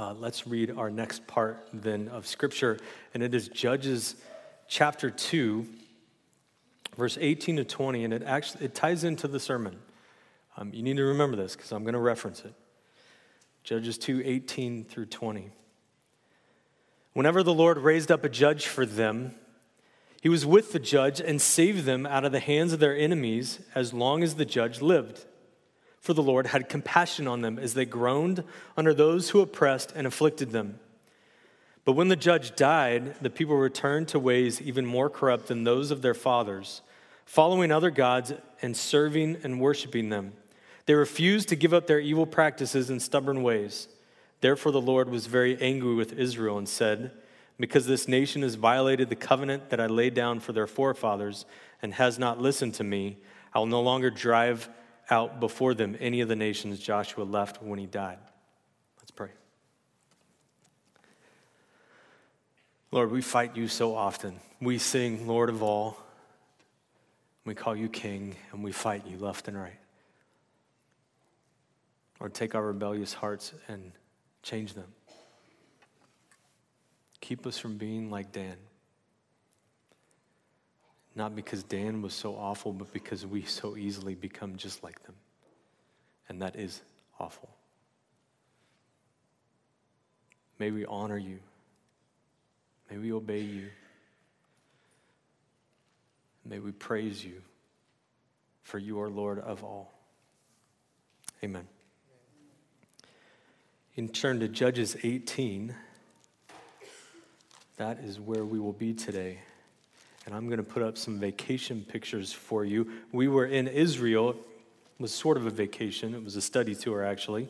uh, let's read our next part then of Scripture, and it is Judges chapter 2, verse 18 to 20, and it actually it ties into the sermon. Um, you need to remember this because I'm going to reference it. Judges 2, 18 through 20. Whenever the Lord raised up a judge for them, he was with the judge and saved them out of the hands of their enemies as long as the judge lived. For the Lord had compassion on them as they groaned under those who oppressed and afflicted them. But when the judge died, the people returned to ways even more corrupt than those of their fathers, following other gods and serving and worshiping them. They refused to give up their evil practices and stubborn ways. Therefore, the Lord was very angry with Israel and said, Because this nation has violated the covenant that I laid down for their forefathers and has not listened to me, I will no longer drive out before them any of the nations Joshua left when he died. Let's pray. Lord, we fight you so often. We sing, Lord of all. We call you King, and we fight you left and right. Lord, take our rebellious hearts and change them. Keep us from being like Dan. Not because Dan was so awful, but because we so easily become just like them. And that is awful. May we honor you. May we obey you. May we praise you, for you are Lord of all. Amen. In turn to Judges 18, that is where we will be today. And I'm going to put up some vacation pictures for you. We were in Israel. It was sort of a vacation. It was a study tour, actually.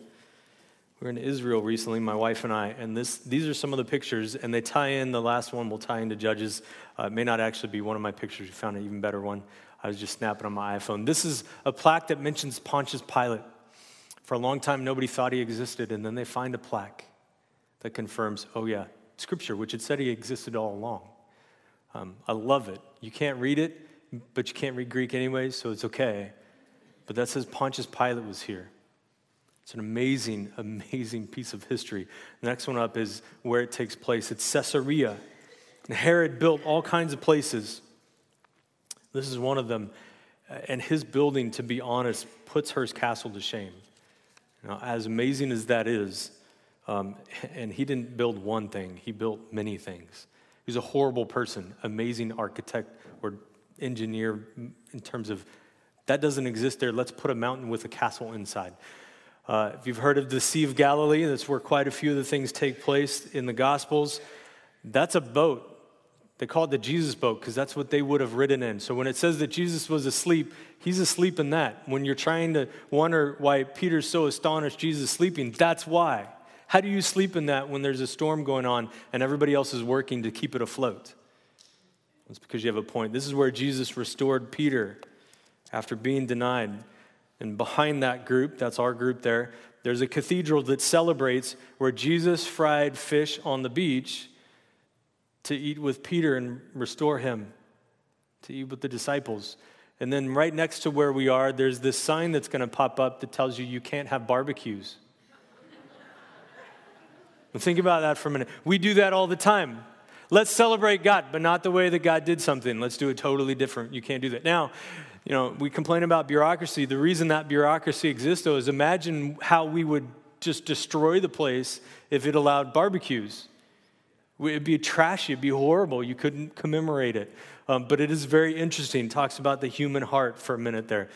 We were in Israel recently, my wife and I, and this, these are some of the pictures, and they tie in. The last one will tie into Judges. Uh, it may not actually be one of my pictures. You found an even better one. I was just snapping on my iPhone. This is a plaque that mentions Pontius Pilate. For a long time, nobody thought he existed, and then they find a plaque that confirms, oh, yeah, Scripture, which had said he existed all along. Um, I love it. You can't read it, but you can't read Greek anyway, so it's okay. But that says Pontius Pilate was here. It's an amazing, amazing piece of history. The next one up is where it takes place. It's Caesarea. And Herod built all kinds of places. This is one of them. And his building, to be honest, puts Hearst Castle to shame. Now, as amazing as that is, um, and he didn't build one thing, he built many things. He was a horrible person, amazing architect or engineer in terms of that doesn't exist there. Let's put a mountain with a castle inside. Uh, if you've heard of the Sea of Galilee, that's where quite a few of the things take place in the Gospels. That's a boat. They call it the Jesus boat because that's what they would have ridden in. So when it says that Jesus was asleep, he's asleep in that. When you're trying to wonder why Peter's so astonished Jesus sleeping, that's why. How do you sleep in that when there's a storm going on and everybody else is working to keep it afloat? It's because you have a point. This is where Jesus restored Peter after being denied. And behind that group, that's our group there, there's a cathedral that celebrates where Jesus fried fish on the beach to eat with Peter and restore him, to eat with the disciples. And then right next to where we are, there's this sign that's going to pop up that tells you you can't have barbecues. Think about that for a minute. We do that all the time. Let's celebrate God, but not the way that God did something. Let's do it totally different. You can't do that. Now, you know, we complain about bureaucracy. The reason that bureaucracy exists, though, is imagine how we would just destroy the place if it allowed barbecues. It'd be trashy, it'd be horrible. You couldn't commemorate it. Um, but it is very interesting. It talks about the human heart for a minute there.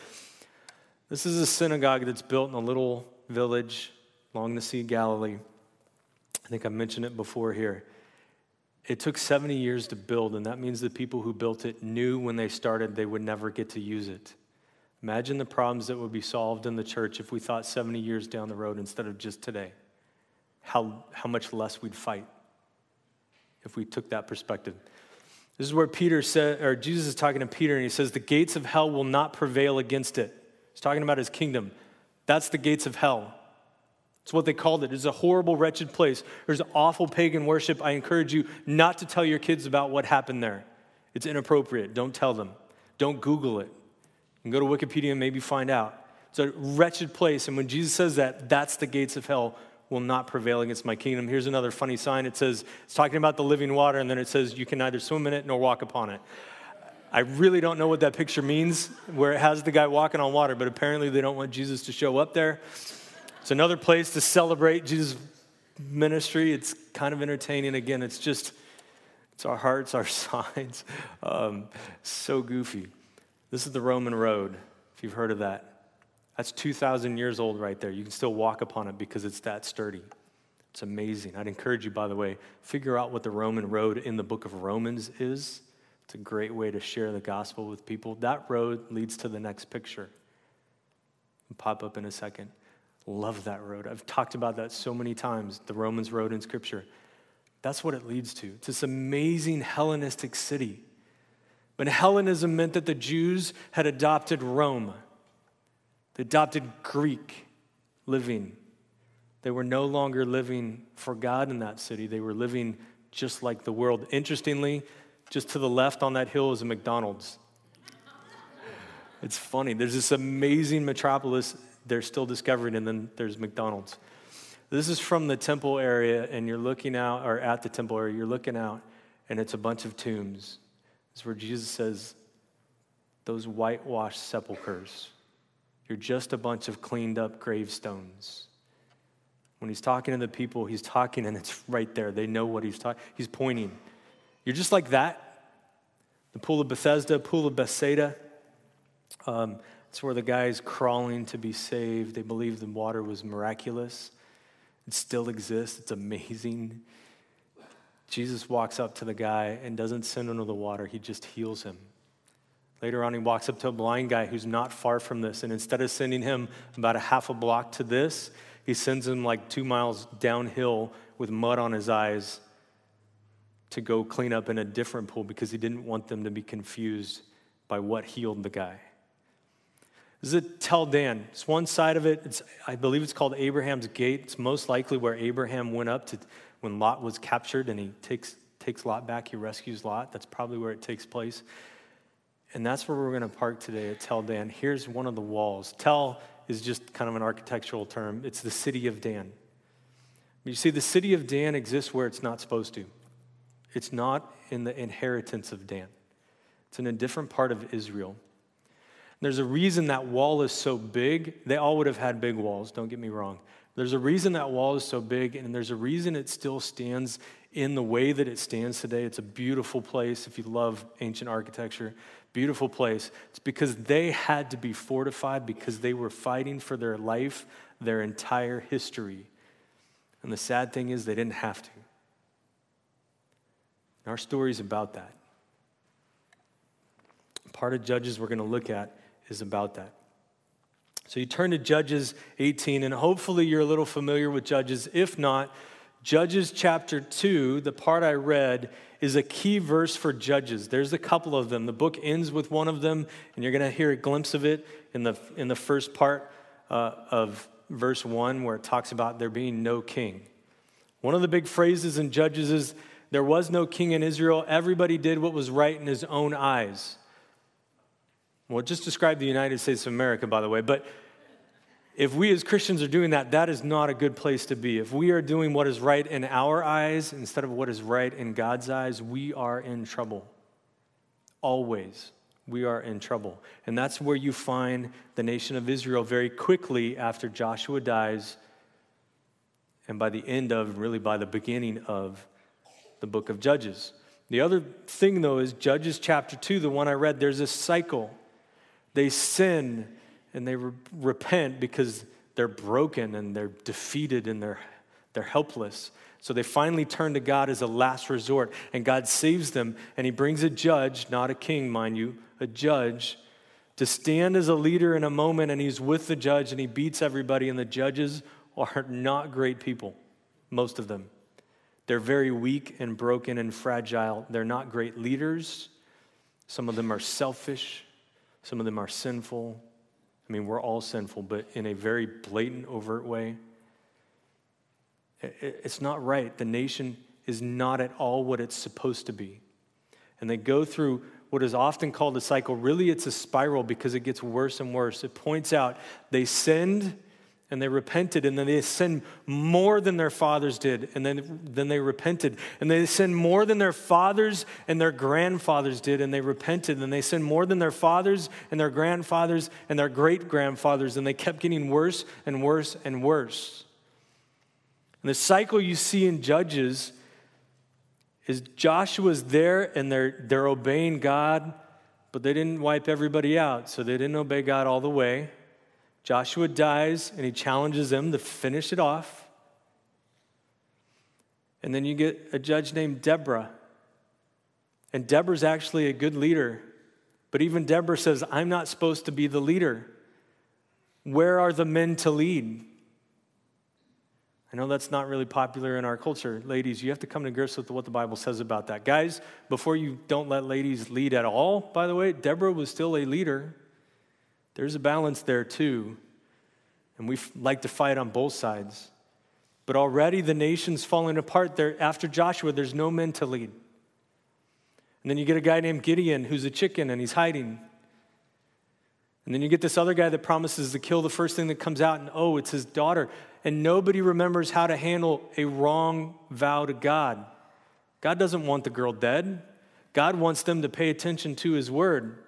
This is a synagogue that's built in a little village along the Sea of Galilee. I think I mentioned it before here. It took 70 years to build, and that means the people who built it knew when they started they would never get to use it. Imagine the problems that would be solved in the church if we thought 70 years down the road instead of just today. How, how much less we'd fight if we took that perspective. This is where Peter said, or Jesus is talking to Peter, and he says, The gates of hell will not prevail against it. He's talking about his kingdom. That's the gates of hell. It's what they called it. It's a horrible, wretched place. There's awful pagan worship. I encourage you not to tell your kids about what happened there. It's inappropriate. Don't tell them. Don't Google it. And go to Wikipedia and maybe find out. It's a wretched place. And when Jesus says that, that's the gates of hell will not prevail against my kingdom. Here's another funny sign. It says, it's talking about the living water, and then it says, you can neither swim in it nor walk upon it. I really don't know what that picture means, where it has the guy walking on water, but apparently they don't want Jesus to show up there. It's another place to celebrate Jesus' ministry. It's kind of entertaining. Again, it's just, it's our hearts, our signs. Um, so goofy. This is the Roman road, if you've heard of that. That's 2,000 years old right there. You can still walk upon it because it's that sturdy. It's amazing. I'd encourage you, by the way, figure out what the Roman road in the book of Romans is. It's a great way to share the gospel with people. That road leads to the next picture. It'll pop up in a second. Love that road. I've talked about that so many times, the Romans road in Scripture. That's what it leads to. It's this amazing Hellenistic city. But Hellenism meant that the Jews had adopted Rome. They adopted Greek living. They were no longer living for God in that city. They were living just like the world. Interestingly, just to the left on that hill is a McDonald's. It's funny. There's this amazing metropolis they're still discovering, and then there's McDonald's. This is from the temple area, and you're looking out, or at the temple area, you're looking out, and it's a bunch of tombs. It's where Jesus says, Those whitewashed sepulchres you're just a bunch of cleaned up gravestones. When he's talking to the people, he's talking and it's right there. They know what he's talking. He's pointing. You're just like that. The pool of Bethesda, pool of Bethsaida. Um, it's where the guy's crawling to be saved. They believe the water was miraculous. It still exists. It's amazing. Jesus walks up to the guy and doesn't send him to the water, he just heals him. Later on, he walks up to a blind guy who's not far from this, and instead of sending him about a half a block to this, he sends him like two miles downhill with mud on his eyes to go clean up in a different pool because he didn't want them to be confused by what healed the guy. This is a Tel Dan. It's one side of it. It's, I believe it's called Abraham's Gate. It's most likely where Abraham went up to when Lot was captured and he takes, takes Lot back. He rescues Lot. That's probably where it takes place. And that's where we're going to park today at Tel Dan. Here's one of the walls. Tel is just kind of an architectural term, it's the city of Dan. You see, the city of Dan exists where it's not supposed to. It's not in the inheritance of Dan, it's in a different part of Israel. There's a reason that wall is so big. They all would have had big walls, don't get me wrong. There's a reason that wall is so big, and there's a reason it still stands in the way that it stands today. It's a beautiful place if you love ancient architecture beautiful place. It's because they had to be fortified because they were fighting for their life their entire history. And the sad thing is, they didn't have to. And our is about that. Part of Judges we're going to look at is about that. So you turn to Judges 18, and hopefully you're a little familiar with Judges. If not, Judges chapter 2, the part I read, is a key verse for Judges. There's a couple of them. The book ends with one of them, and you're going to hear a glimpse of it in the, in the first part uh, of verse 1, where it talks about there being no king. One of the big phrases in Judges is there was no king in Israel. Everybody did what was right in his own eyes. Well, just describe the United States of America, by the way, but if we as Christians are doing that, that is not a good place to be. If we are doing what is right in our eyes instead of what is right in God's eyes, we are in trouble. Always, we are in trouble. And that's where you find the nation of Israel very quickly after Joshua dies, and by the end of, really by the beginning of the book of Judges. The other thing, though, is Judges chapter 2, the one I read, there's a cycle. They sin and they re- repent because they're broken and they're defeated and they're, they're helpless. So they finally turn to God as a last resort, and God saves them, and He brings a judge, not a king, mind you, a judge, to stand as a leader in a moment, and He's with the judge, and He beats everybody, and the judges are not great people, most of them. They're very weak and broken and fragile. They're not great leaders. Some of them are selfish, some of them are sinful, I mean, we're all sinful, but in a very blatant, overt way. It's not right. The nation is not at all what it's supposed to be. And they go through what is often called a cycle. Really, it's a spiral because it gets worse and worse. It points out they sinned, and they repented, and then they sinned more than their fathers did, and then, then they repented. And they sinned more than their fathers and their grandfathers did, and they repented. And they sinned more than their fathers and their grandfathers and their great grandfathers, and they kept getting worse and worse and worse. And the cycle you see in Judges is Joshua's there and they're, they're obeying God, but they didn't wipe everybody out, so they didn't obey God all the way. Joshua dies and he challenges them to finish it off. And then you get a judge named Deborah. And Deborah's actually a good leader. But even Deborah says, I'm not supposed to be the leader. Where are the men to lead? I know that's not really popular in our culture. Ladies, you have to come to grips with what the Bible says about that. Guys, before you don't let ladies lead at all, by the way, Deborah was still a leader. There's a balance there too. And we like to fight on both sides. But already the nation's falling apart. There, after Joshua, there's no men to lead. And then you get a guy named Gideon who's a chicken and he's hiding. And then you get this other guy that promises to kill the first thing that comes out, and oh, it's his daughter. And nobody remembers how to handle a wrong vow to God. God doesn't want the girl dead, God wants them to pay attention to his word.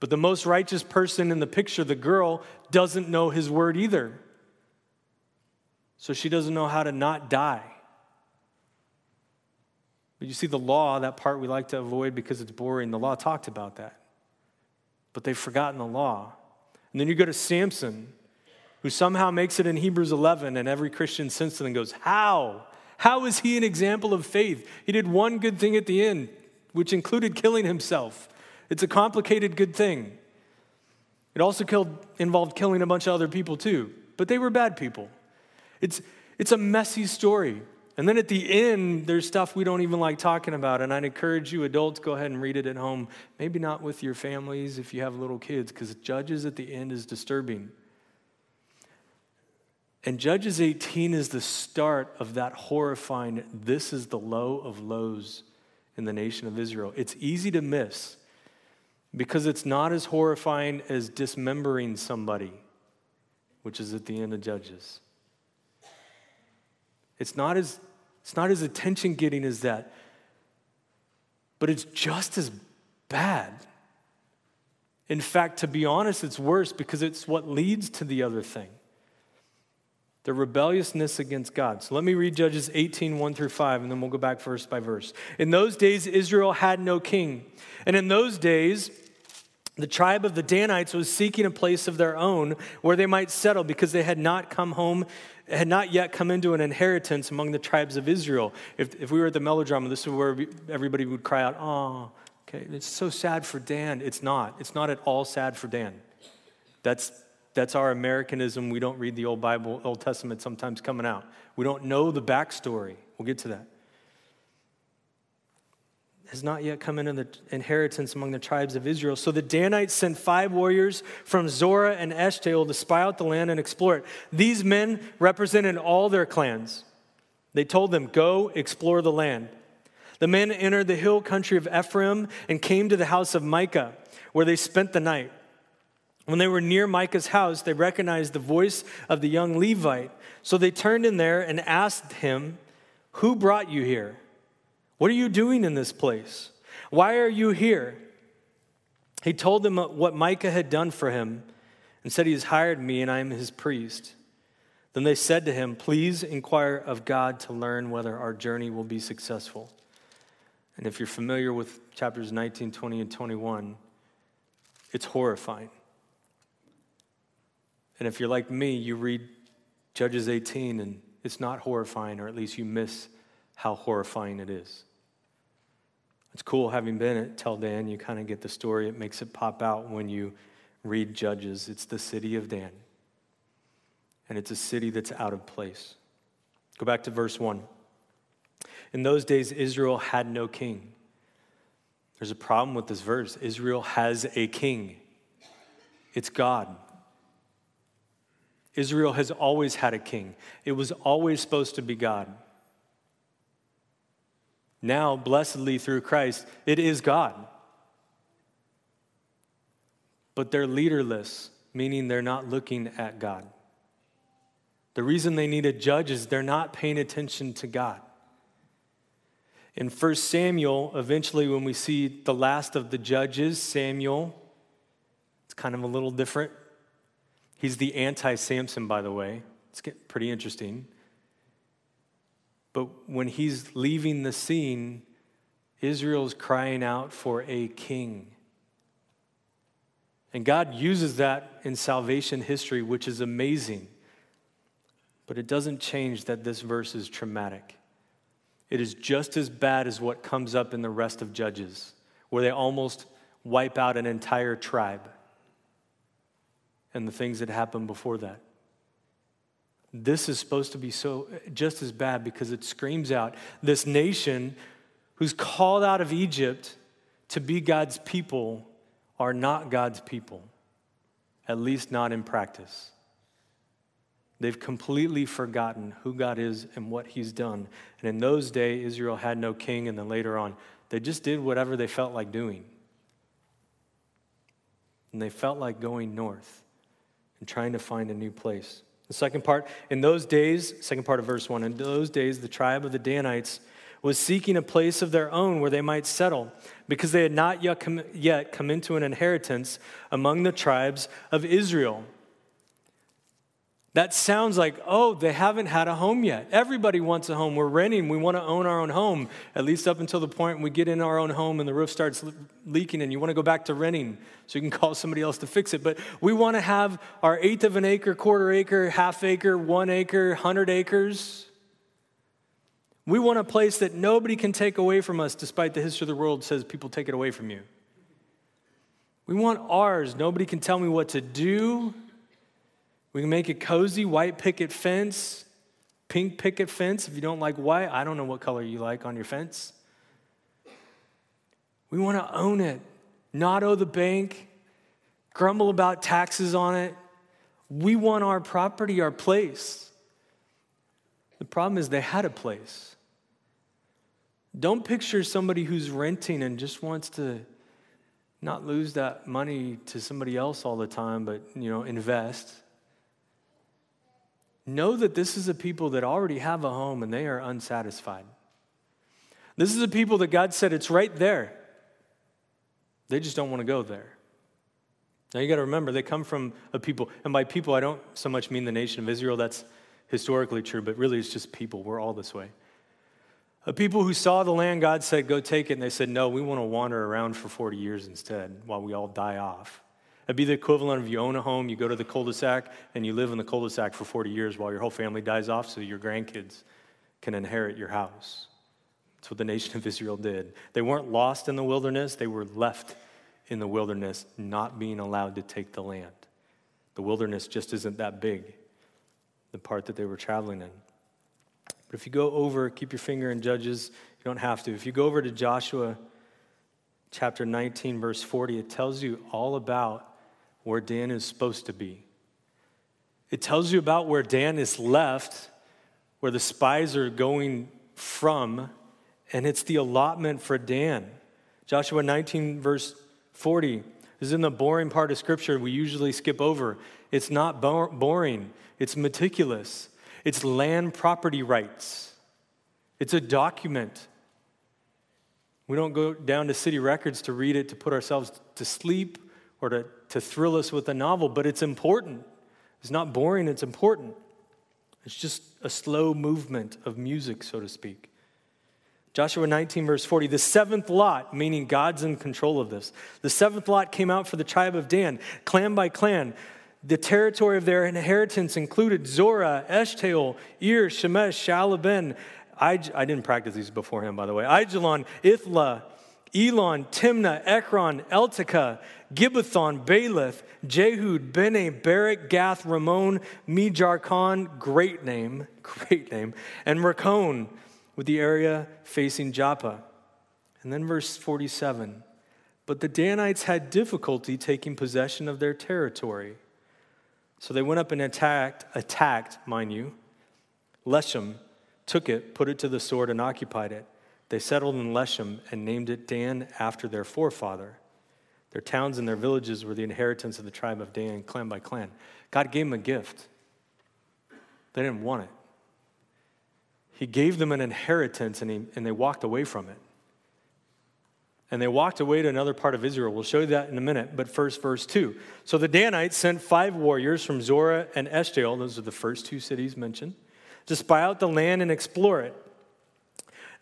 But the most righteous person in the picture, the girl, doesn't know his word either. So she doesn't know how to not die. But you see, the law, that part we like to avoid because it's boring, the law talked about that. But they've forgotten the law. And then you go to Samson, who somehow makes it in Hebrews 11, and every Christian since then goes, How? How is he an example of faith? He did one good thing at the end, which included killing himself. It's a complicated good thing. It also killed, involved killing a bunch of other people too, but they were bad people. It's, it's a messy story. And then at the end, there's stuff we don't even like talking about. And I'd encourage you, adults, go ahead and read it at home. Maybe not with your families if you have little kids, because Judges at the end is disturbing. And Judges 18 is the start of that horrifying, this is the low of lows in the nation of Israel. It's easy to miss because it's not as horrifying as dismembering somebody, which is at the end of Judges. It's not as, it's not as attention getting as that, but it's just as bad. In fact, to be honest, it's worse because it's what leads to the other thing the rebelliousness against God. So let me read Judges 18, 1 through 5, and then we'll go back verse by verse. In those days, Israel had no king. And in those days, the tribe of the Danites was seeking a place of their own where they might settle because they had not come home, had not yet come into an inheritance among the tribes of Israel. If, if we were at the melodrama, this is where everybody would cry out, Oh, okay, it's so sad for Dan. It's not. It's not at all sad for Dan. That's that's our Americanism. We don't read the Old Bible, Old Testament sometimes coming out. We don't know the backstory. We'll get to that. Has not yet come into the inheritance among the tribes of Israel. So the Danites sent five warriors from Zorah and Eshtaol to spy out the land and explore it. These men represented all their clans. They told them, Go explore the land. The men entered the hill country of Ephraim and came to the house of Micah, where they spent the night. When they were near Micah's house, they recognized the voice of the young Levite. So they turned in there and asked him, Who brought you here? What are you doing in this place? Why are you here? He told them what Micah had done for him and said, He has hired me and I am his priest. Then they said to him, Please inquire of God to learn whether our journey will be successful. And if you're familiar with chapters 19, 20, and 21, it's horrifying. And if you're like me, you read Judges 18 and it's not horrifying, or at least you miss how horrifying it is. It's cool having been at Tel Dan, you kind of get the story. It makes it pop out when you read Judges. It's the city of Dan, and it's a city that's out of place. Go back to verse 1. In those days, Israel had no king. There's a problem with this verse. Israel has a king, it's God. Israel has always had a king, it was always supposed to be God. Now, blessedly through Christ, it is God. But they're leaderless, meaning they're not looking at God. The reason they need a judge is they're not paying attention to God. In 1 Samuel, eventually, when we see the last of the judges, Samuel, it's kind of a little different. He's the anti Samson, by the way. It's getting pretty interesting. But when he's leaving the scene, Israel's crying out for a king. And God uses that in salvation history, which is amazing. But it doesn't change that this verse is traumatic. It is just as bad as what comes up in the rest of Judges, where they almost wipe out an entire tribe and the things that happened before that. This is supposed to be so just as bad because it screams out this nation who's called out of Egypt to be God's people are not God's people, at least not in practice. They've completely forgotten who God is and what He's done. And in those days, Israel had no king, and then later on, they just did whatever they felt like doing. And they felt like going north and trying to find a new place. The second part, in those days, second part of verse 1, in those days, the tribe of the Danites was seeking a place of their own where they might settle, because they had not yet come, yet come into an inheritance among the tribes of Israel. That sounds like, oh, they haven't had a home yet. Everybody wants a home. We're renting. We want to own our own home, at least up until the point we get in our own home and the roof starts leaking and you want to go back to renting so you can call somebody else to fix it. But we want to have our eighth of an acre, quarter acre, half acre, one acre, hundred acres. We want a place that nobody can take away from us, despite the history of the world says people take it away from you. We want ours. Nobody can tell me what to do. We can make it cozy, white picket fence, pink picket fence. If you don't like white, I don't know what color you like on your fence. We want to own it, not owe the bank, grumble about taxes on it. We want our property, our place. The problem is they had a place. Don't picture somebody who's renting and just wants to not lose that money to somebody else all the time, but you know, invest. Know that this is a people that already have a home and they are unsatisfied. This is a people that God said it's right there. They just don't want to go there. Now you got to remember, they come from a people, and by people, I don't so much mean the nation of Israel, that's historically true, but really it's just people. We're all this way. A people who saw the land, God said, go take it, and they said, no, we want to wander around for 40 years instead while we all die off. It'd be the equivalent of you own a home, you go to the cul-de-sac, and you live in the cul-de-sac for 40 years while your whole family dies off so your grandkids can inherit your house. That's what the nation of Israel did. They weren't lost in the wilderness, they were left in the wilderness, not being allowed to take the land. The wilderness just isn't that big, the part that they were traveling in. But if you go over, keep your finger in Judges, you don't have to. If you go over to Joshua chapter 19, verse 40, it tells you all about where Dan is supposed to be. It tells you about where Dan is left, where the spies are going from, and it's the allotment for Dan. Joshua 19, verse 40 is in the boring part of Scripture we usually skip over. It's not boring, it's meticulous. It's land property rights, it's a document. We don't go down to city records to read it to put ourselves to sleep or to, to thrill us with a novel, but it's important. It's not boring, it's important. It's just a slow movement of music, so to speak. Joshua 19, verse 40, the seventh lot, meaning God's in control of this, the seventh lot came out for the tribe of Dan, clan by clan. The territory of their inheritance included Zorah, Eshtaol, Ir, Shemesh, Shaalabbin. I, I didn't practice these beforehand, by the way. Aijalon, Ithlah, Elon, Timnah, Ekron, Eltekeh, Gibbethon, Baalath, Jehud, Bene, Berak, Gath, Ramon, Mejarkon, great name, great name, and Rakkon, with the area facing Joppa. And then verse 47 But the Danites had difficulty taking possession of their territory. So they went up and attacked, attacked, mind you, Leshem, took it, put it to the sword, and occupied it. They settled in Leshem and named it Dan after their forefather. Their towns and their villages were the inheritance of the tribe of Dan, clan by clan. God gave them a gift. They didn't want it. He gave them an inheritance and, he, and they walked away from it. And they walked away to another part of Israel. We'll show you that in a minute, but first, verse 2. So the Danites sent five warriors from Zorah and Eshtaol, those are the first two cities mentioned, to spy out the land and explore it.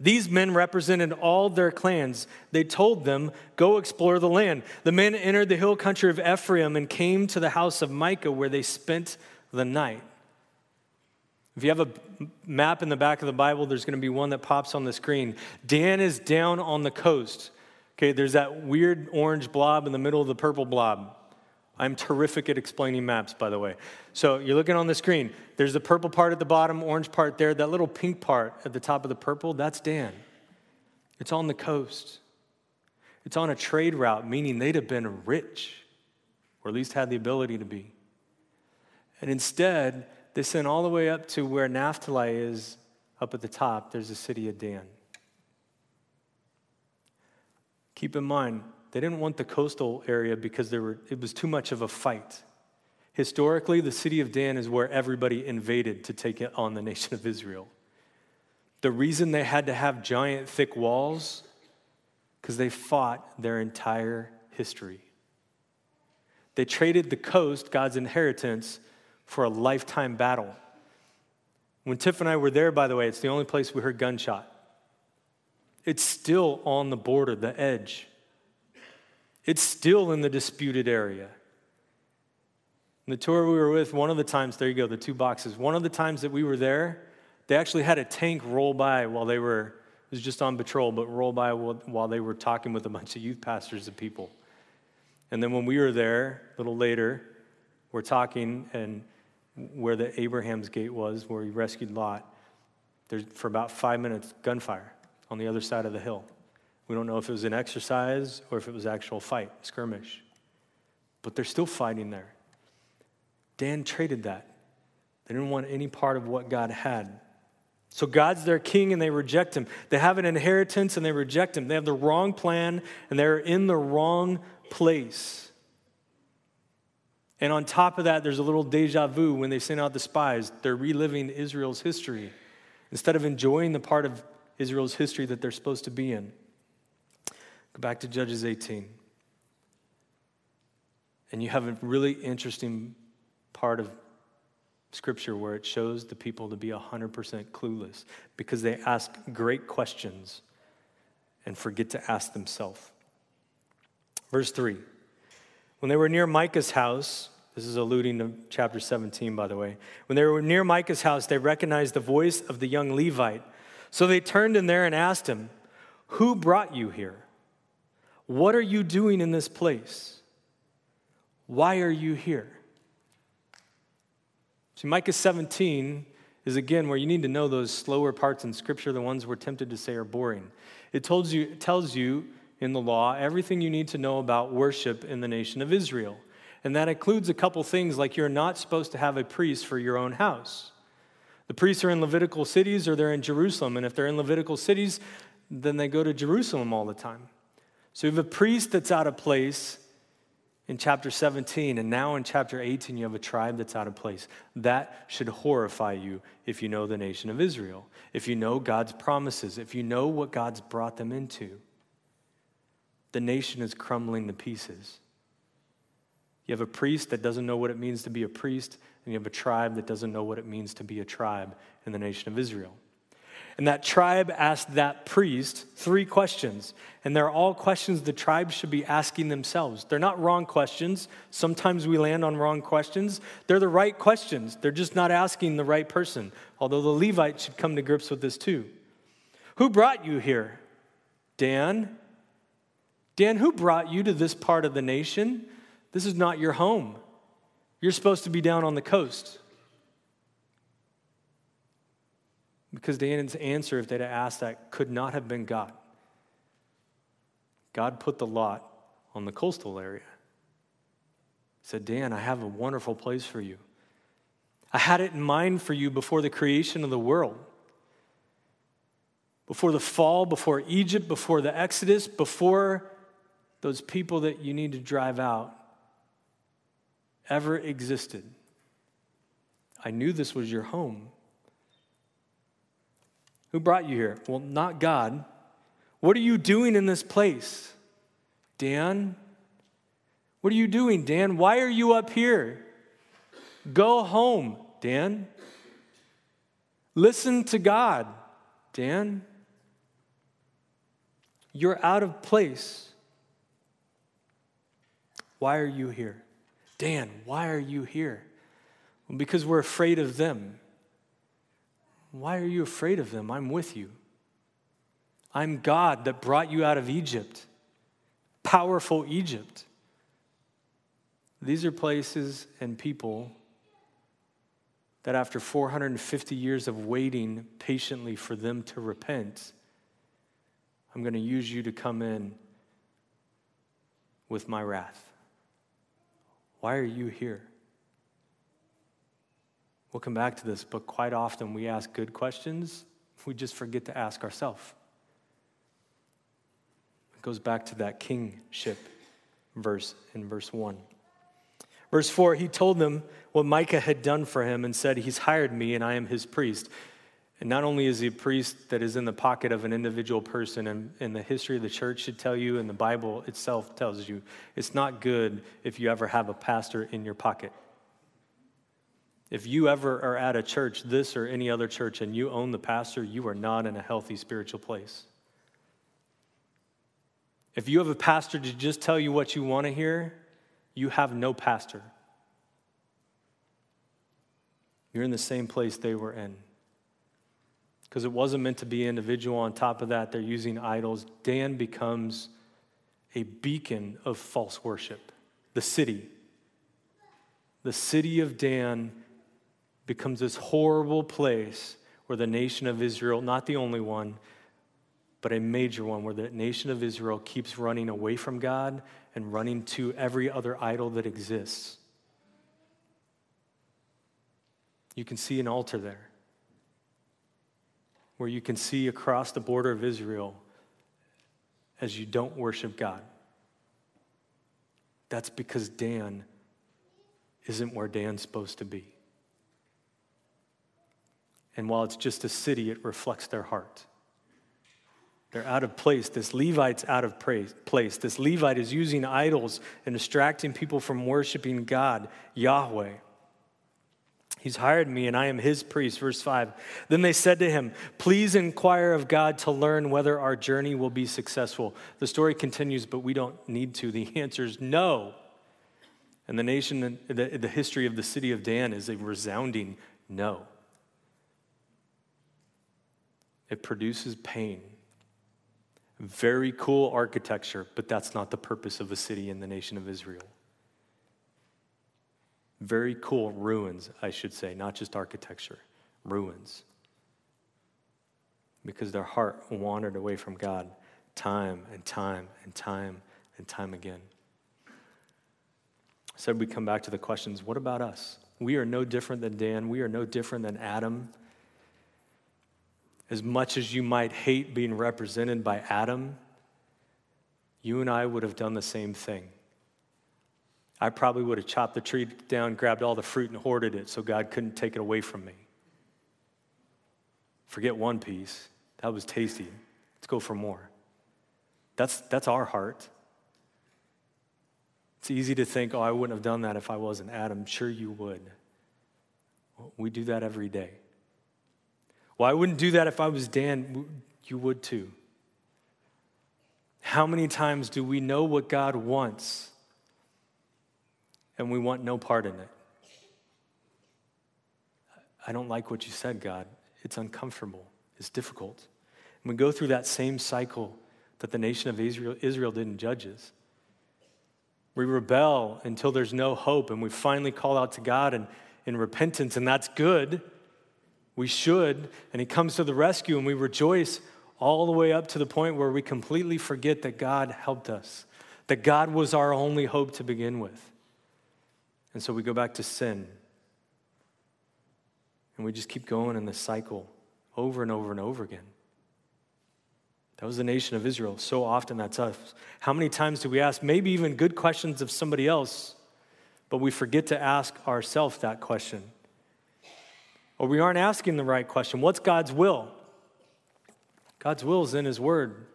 These men represented all their clans. They told them, Go explore the land. The men entered the hill country of Ephraim and came to the house of Micah, where they spent the night. If you have a map in the back of the Bible, there's going to be one that pops on the screen. Dan is down on the coast. Okay, there's that weird orange blob in the middle of the purple blob. I'm terrific at explaining maps, by the way. So you're looking on the screen. There's the purple part at the bottom, orange part there. That little pink part at the top of the purple, that's Dan. It's on the coast. It's on a trade route, meaning they'd have been rich, or at least had the ability to be. And instead, they sent all the way up to where Naphtali is, up at the top. There's the city of Dan. Keep in mind, they didn't want the coastal area because there were, it was too much of a fight. Historically, the city of Dan is where everybody invaded to take on the nation of Israel. The reason they had to have giant, thick walls, because they fought their entire history. They traded the coast, God's inheritance, for a lifetime battle. When Tiff and I were there, by the way, it's the only place we heard gunshot. It's still on the border, the edge. It's still in the disputed area. the tour we were with, one of the times, there you go, the two boxes. One of the times that we were there, they actually had a tank roll by while they were, it was just on patrol, but roll by while they were talking with a bunch of youth pastors and people. And then when we were there, a little later, we're talking, and where the Abraham's gate was, where he rescued Lot, there's for about five minutes, gunfire on the other side of the hill. We don't know if it was an exercise or if it was actual fight, skirmish. But they're still fighting there. Dan traded that. They didn't want any part of what God had. So God's their king and they reject him. They have an inheritance and they reject him. They have the wrong plan and they're in the wrong place. And on top of that, there's a little deja vu when they send out the spies. They're reliving Israel's history instead of enjoying the part of Israel's history that they're supposed to be in. Back to Judges 18. And you have a really interesting part of scripture where it shows the people to be 100% clueless because they ask great questions and forget to ask themselves. Verse 3 When they were near Micah's house, this is alluding to chapter 17, by the way. When they were near Micah's house, they recognized the voice of the young Levite. So they turned in there and asked him, Who brought you here? What are you doing in this place? Why are you here? See, Micah 17 is again where you need to know those slower parts in Scripture, the ones we're tempted to say are boring. It, tells you, tells you in the law everything you need to know about worship in the nation of Israel. And that includes a couple things like you're not supposed to have a priest for your own house. The priests are in Levitical cities or they're in Jerusalem. And if they're in Levitical cities, then they go to Jerusalem all the time. So you have a priest that's out of place in chapter 17, and now in chapter 18, you have a tribe that's out of place. That should horrify you if you know the nation of Israel, if you know God's promises, if you know what God's brought them into. The nation is crumbling to pieces. You have a priest that doesn't know what it means to be a priest, and you have a tribe that doesn't know what it means to be a tribe in the nation of Israel. And that tribe asked that priest three questions. And they're all questions the tribe should be asking themselves. They're not wrong questions. Sometimes we land on wrong questions. They're the right questions. They're just not asking the right person. Although the Levite should come to grips with this too. Who brought you here? Dan? Dan, who brought you to this part of the nation? This is not your home. You're supposed to be down on the coast. Because Dan's answer, if they'd asked that, could not have been God. God put the lot on the coastal area. He said, Dan, I have a wonderful place for you. I had it in mind for you before the creation of the world. Before the fall, before Egypt, before the Exodus, before those people that you need to drive out ever existed. I knew this was your home. Who brought you here? Well, not God. What are you doing in this place? Dan? What are you doing, Dan? Why are you up here? Go home, Dan. Listen to God, Dan. You're out of place. Why are you here? Dan, why are you here? Well, because we're afraid of them. Why are you afraid of them? I'm with you. I'm God that brought you out of Egypt, powerful Egypt. These are places and people that after 450 years of waiting patiently for them to repent, I'm going to use you to come in with my wrath. Why are you here? We'll come back to this, but quite often we ask good questions, we just forget to ask ourselves. It goes back to that kingship verse in verse 1. Verse 4, he told them what Micah had done for him and said, He's hired me and I am his priest. And not only is he a priest that is in the pocket of an individual person, and, and the history of the church should tell you, and the Bible itself tells you, it's not good if you ever have a pastor in your pocket. If you ever are at a church, this or any other church, and you own the pastor, you are not in a healthy spiritual place. If you have a pastor to just tell you what you want to hear, you have no pastor. You're in the same place they were in. Because it wasn't meant to be individual. On top of that, they're using idols. Dan becomes a beacon of false worship. The city. The city of Dan becomes this horrible place where the nation of Israel, not the only one, but a major one, where the nation of Israel keeps running away from God and running to every other idol that exists. You can see an altar there where you can see across the border of Israel as you don't worship God. That's because Dan isn't where Dan's supposed to be. And while it's just a city, it reflects their heart. They're out of place. This Levite's out of place. This Levite is using idols and distracting people from worshiping God, Yahweh. He's hired me, and I am his priest. Verse 5. Then they said to him, Please inquire of God to learn whether our journey will be successful. The story continues, but we don't need to. The answer is no. And the nation, the, the history of the city of Dan is a resounding no. It produces pain. Very cool architecture, but that's not the purpose of a city in the nation of Israel. Very cool ruins, I should say, not just architecture, ruins. Because their heart wandered away from God time and time and time and time again. Said we come back to the questions what about us? We are no different than Dan. We are no different than Adam as much as you might hate being represented by Adam, you and I would have done the same thing. I probably would have chopped the tree down, grabbed all the fruit, and hoarded it so God couldn't take it away from me. Forget one piece. That was tasty. Let's go for more. That's, that's our heart. It's easy to think, oh, I wouldn't have done that if I wasn't Adam. Sure, you would. We do that every day. Well, I wouldn't do that if I was Dan. You would too. How many times do we know what God wants and we want no part in it? I don't like what you said, God. It's uncomfortable, it's difficult. And we go through that same cycle that the nation of Israel, Israel did in Judges. We rebel until there's no hope, and we finally call out to God in, in repentance, and that's good. We should. And He comes to the rescue, and we rejoice all the way up to the point where we completely forget that God helped us, that God was our only hope to begin with. And so we go back to sin. And we just keep going in this cycle over and over and over again. That was the nation of Israel. So often that's us. How many times do we ask maybe even good questions of somebody else, but we forget to ask ourselves that question? Or we aren't asking the right question. What's God's will? God's will is in His Word.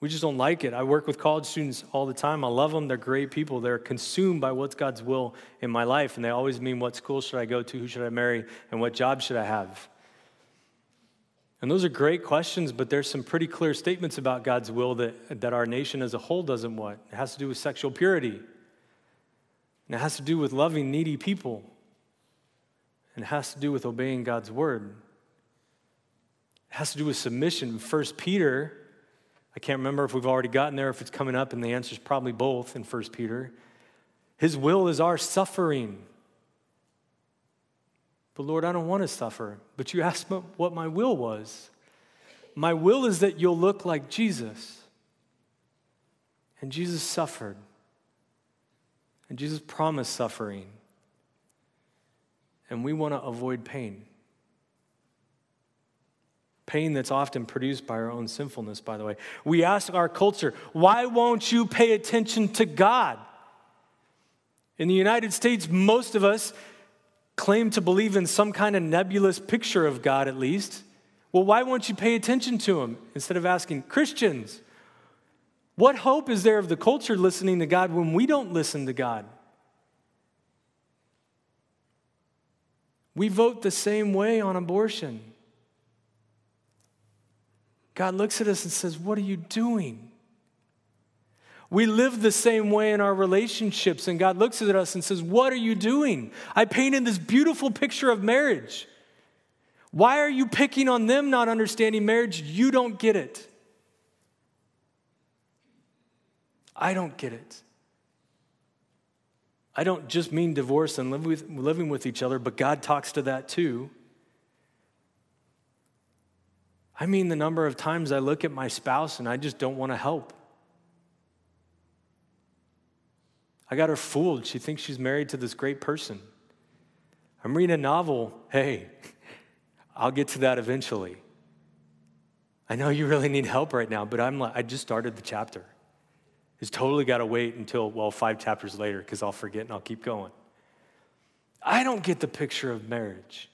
We just don't like it. I work with college students all the time. I love them. They're great people. They're consumed by what's God's will in my life. And they always mean what school should I go to, who should I marry, and what job should I have. And those are great questions, but there's some pretty clear statements about God's will that, that our nation as a whole doesn't want. It has to do with sexual purity, and it has to do with loving needy people, and it has to do with obeying God's word. It has to do with submission. First Peter I can't remember if we've already gotten there, if it's coming up, and the answer is probably both in 1 Peter. His will is our suffering. But Lord, I don't want to suffer. But you asked what my will was. My will is that you'll look like Jesus. And Jesus suffered. And Jesus promised suffering. And we want to avoid pain. Pain that's often produced by our own sinfulness, by the way. We ask our culture, why won't you pay attention to God? In the United States, most of us claim to believe in some kind of nebulous picture of God, at least. Well, why won't you pay attention to Him instead of asking Christians? What hope is there of the culture listening to God when we don't listen to God? We vote the same way on abortion. God looks at us and says, What are you doing? We live the same way in our relationships, and God looks at us and says, What are you doing? I painted this beautiful picture of marriage. Why are you picking on them not understanding marriage? You don't get it. I don't get it. I don't just mean divorce and live with, living with each other, but God talks to that too. I mean, the number of times I look at my spouse and I just don't want to help. I got her fooled. She thinks she's married to this great person. I'm reading a novel. Hey, I'll get to that eventually. I know you really need help right now, but I'm like, I just started the chapter. It's totally got to wait until, well, five chapters later because I'll forget and I'll keep going. I don't get the picture of marriage.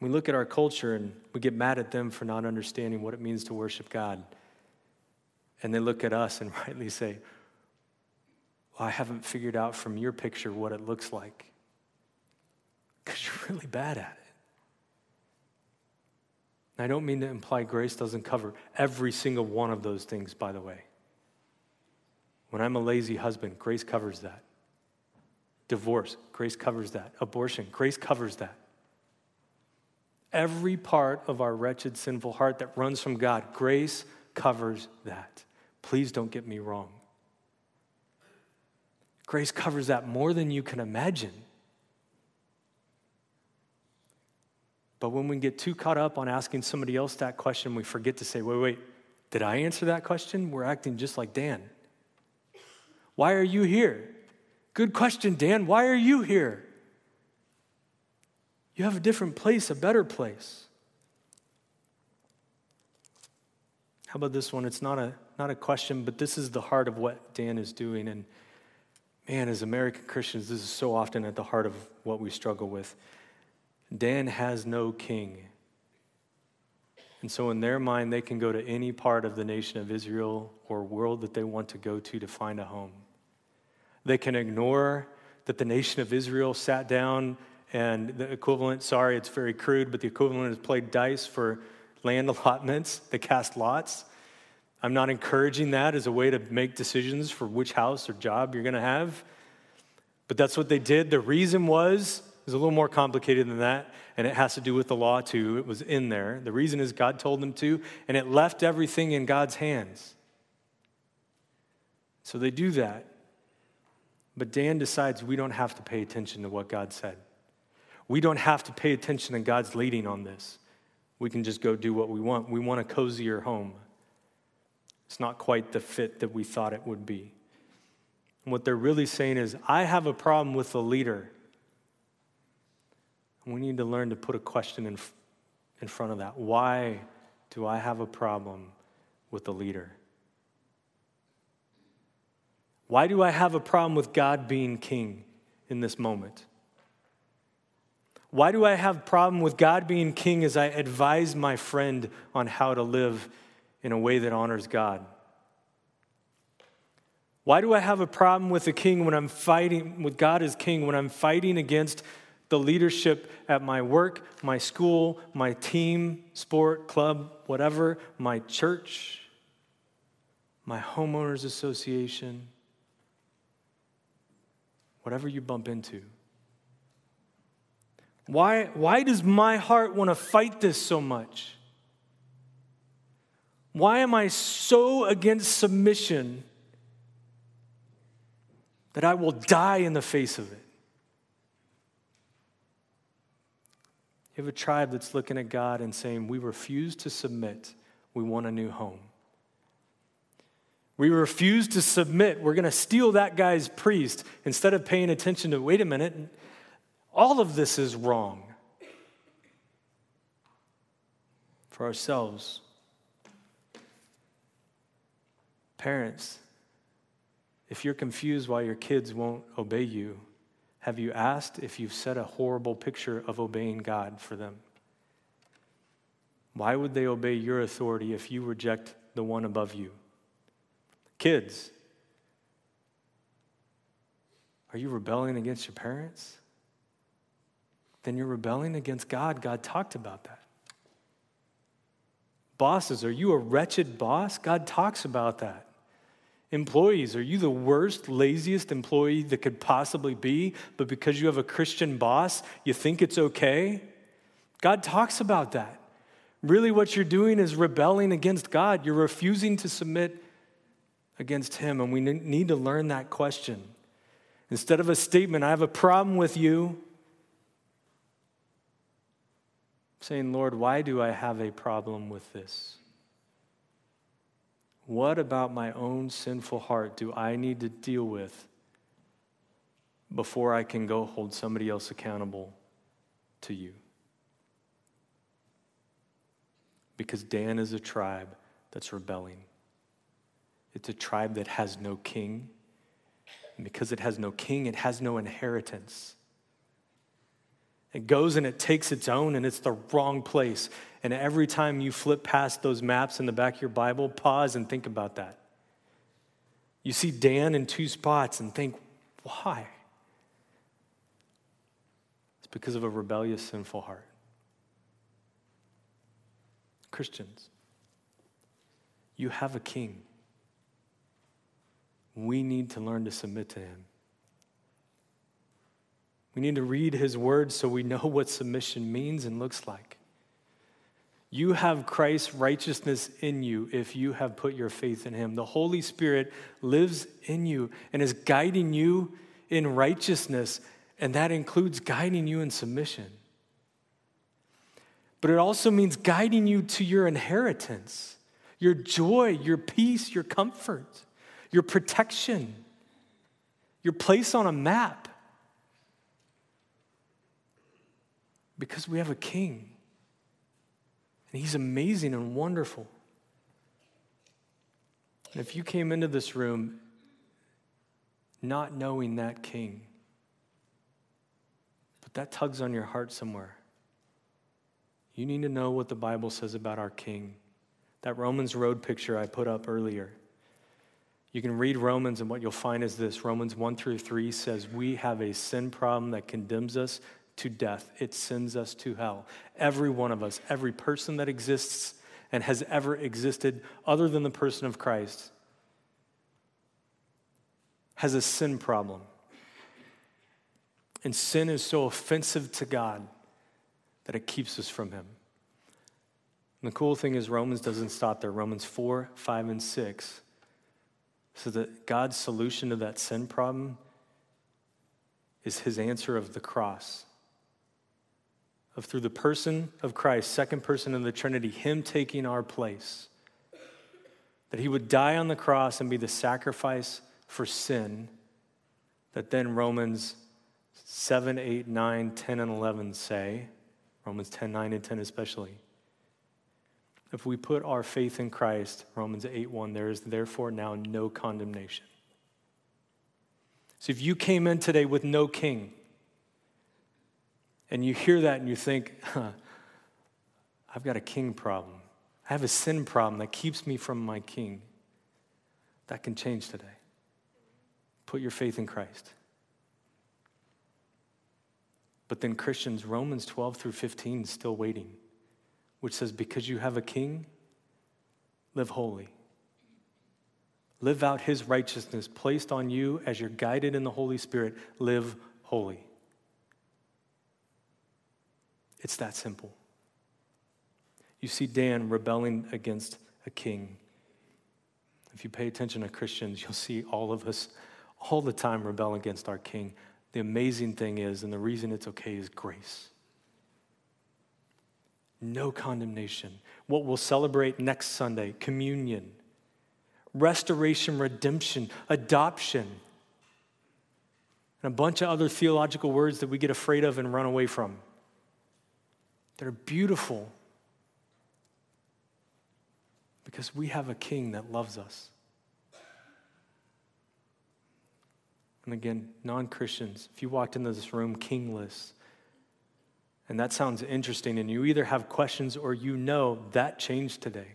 We look at our culture and we get mad at them for not understanding what it means to worship God. And they look at us and rightly say, well, I haven't figured out from your picture what it looks like. Because you're really bad at it. And I don't mean to imply grace doesn't cover every single one of those things, by the way. When I'm a lazy husband, grace covers that. Divorce, grace covers that. Abortion, grace covers that. Every part of our wretched, sinful heart that runs from God, grace covers that. Please don't get me wrong. Grace covers that more than you can imagine. But when we get too caught up on asking somebody else that question, we forget to say, wait, wait, did I answer that question? We're acting just like Dan. Why are you here? Good question, Dan. Why are you here? You have a different place, a better place. How about this one? It's not a, not a question, but this is the heart of what Dan is doing. And man, as American Christians, this is so often at the heart of what we struggle with. Dan has no king. And so, in their mind, they can go to any part of the nation of Israel or world that they want to go to to find a home. They can ignore that the nation of Israel sat down and the equivalent, sorry, it's very crude, but the equivalent is played dice for land allotments. They cast lots. I'm not encouraging that as a way to make decisions for which house or job you're going to have. But that's what they did. The reason was, is a little more complicated than that, and it has to do with the law too. It was in there. The reason is God told them to, and it left everything in God's hands. So they do that. But Dan decides we don't have to pay attention to what God said. We don't have to pay attention to God's leading on this. We can just go do what we want. We want a cozier home. It's not quite the fit that we thought it would be. And what they're really saying is, I have a problem with the leader. We need to learn to put a question in, in front of that. Why do I have a problem with the leader? Why do I have a problem with God being king in this moment? Why do I have a problem with God being king as I advise my friend on how to live in a way that honors God? Why do I have a problem with the king when I'm fighting with God as king when I'm fighting against the leadership at my work, my school, my team, sport, club, whatever, my church, my homeowners association, whatever you bump into? Why, why does my heart want to fight this so much? Why am I so against submission that I will die in the face of it? You have a tribe that's looking at God and saying, We refuse to submit. We want a new home. We refuse to submit. We're going to steal that guy's priest instead of paying attention to, wait a minute, all of this is wrong for ourselves. Parents, if you're confused why your kids won't obey you, have you asked if you've set a horrible picture of obeying God for them? Why would they obey your authority if you reject the one above you? Kids, are you rebelling against your parents? then you're rebelling against God. God talked about that. Bosses, are you a wretched boss? God talks about that. Employees, are you the worst, laziest employee that could possibly be, but because you have a Christian boss, you think it's okay? God talks about that. Really, what you're doing is rebelling against God. You're refusing to submit against Him, and we need to learn that question. Instead of a statement, I have a problem with you, saying, Lord, why do I have a problem with this? What about my own sinful heart do I need to deal with before I can go hold somebody else accountable to you? Because Dan is a tribe that's rebelling. It's a tribe that has no king. And because it has no king, it has no inheritance. It goes and it takes its own, and it's the wrong place. And every time you flip past those maps in the back of your Bible, pause and think about that. You see Dan in two spots and think, why? It's because of a rebellious, sinful heart. Christians, you have a king. We need to learn to submit to him. We need to read his word so we know what submission means and looks like. You have Christ's righteousness in you if you have put your faith in him. The Holy Spirit lives in you and is guiding you in righteousness, and that includes guiding you in submission. But it also means guiding you to your inheritance, your joy, your peace, your comfort, your protection, your place on a map. Because we have a king. And he's amazing and wonderful. And if you came into this room not knowing that king, but that tugs on your heart somewhere, you need to know what the Bible says about our king. That Romans road picture I put up earlier. You can read Romans, and what you'll find is this Romans 1 through 3 says, We have a sin problem that condemns us to death, it sends us to hell. Every one of us, every person that exists and has ever existed other than the person of Christ, has a sin problem. And sin is so offensive to God that it keeps us from Him. And the cool thing is, Romans doesn't stop there. Romans 4, 5, and 6 says that God's solution to that sin problem is His answer of the cross of through the person of Christ, second person in the Trinity, Him taking our place. That He would die on the cross and be the sacrifice for sin, that then Romans 7, 8, 9, 10, and 11 say, Romans 10, 9, and 10 especially. If we put our faith in Christ, Romans 8, 1, there is therefore now no condemnation. So if you came in today with no king, and you hear that and you think, huh, I've got a king problem. I have a sin problem that keeps me from my king. That can change today. Put your faith in Christ. But then, Christians, Romans 12 through 15 is still waiting, which says, Because you have a king, live holy. Live out his righteousness placed on you as you're guided in the Holy Spirit. Live holy. It's that simple. You see Dan rebelling against a king. If you pay attention to Christians, you'll see all of us all the time rebel against our king. The amazing thing is, and the reason it's okay, is grace. No condemnation. What we'll celebrate next Sunday communion, restoration, redemption, adoption, and a bunch of other theological words that we get afraid of and run away from. They're beautiful because we have a king that loves us. And again, non Christians, if you walked into this room kingless, and that sounds interesting, and you either have questions or you know that changed today,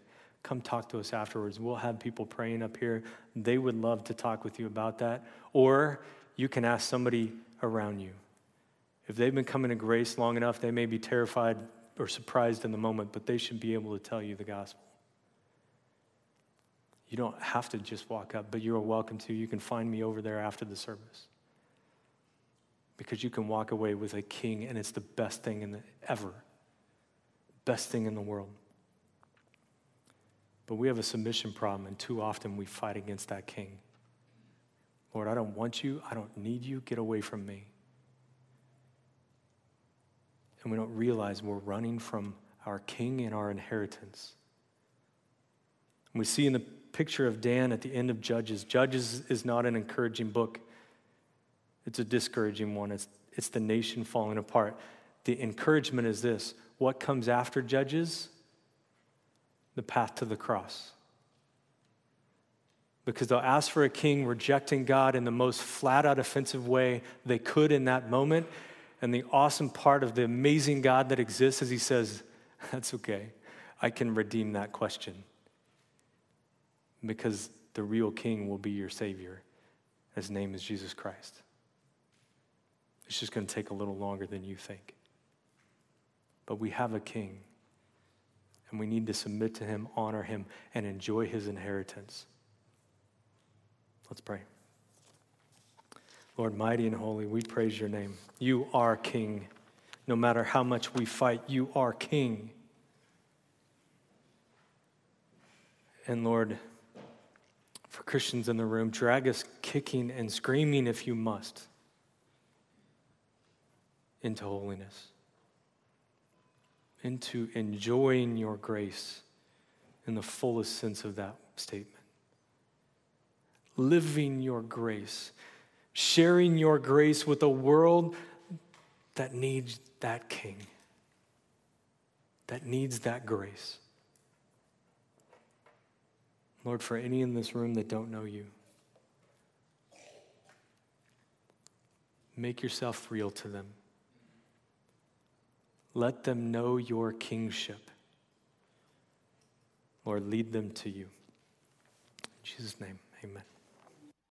come talk to us afterwards. We'll have people praying up here. They would love to talk with you about that. Or you can ask somebody around you. If they've been coming to grace long enough, they may be terrified or surprised in the moment, but they should be able to tell you the gospel. You don't have to just walk up, but you are welcome to. You can find me over there after the service. Because you can walk away with a king, and it's the best thing in the, ever. Best thing in the world. But we have a submission problem, and too often we fight against that king. Lord, I don't want you. I don't need you. Get away from me. And we don't realize we're running from our king and our inheritance. And we see in the picture of Dan at the end of Judges. Judges is not an encouraging book, it's a discouraging one. It's, it's the nation falling apart. The encouragement is this what comes after Judges? The path to the cross. Because they'll ask for a king rejecting God in the most flat out offensive way they could in that moment. And the awesome part of the amazing God that exists is he says, That's okay. I can redeem that question because the real king will be your Savior. His name is Jesus Christ. It's just going to take a little longer than you think. But we have a king, and we need to submit to him, honor him, and enjoy his inheritance. Let's pray. Lord, mighty and holy, we praise your name. You are king. No matter how much we fight, you are king. And Lord, for Christians in the room. Drag us kicking and screaming if you must into holiness, into enjoying your grace in the fullest sense of that statement. Living your grace, sharing your grace with a world that needs that king, that needs that grace. Lord, for any in this room that don't know you, make yourself real to them. Let them know your kingship. Lord, lead them to you. In Jesus' name, amen.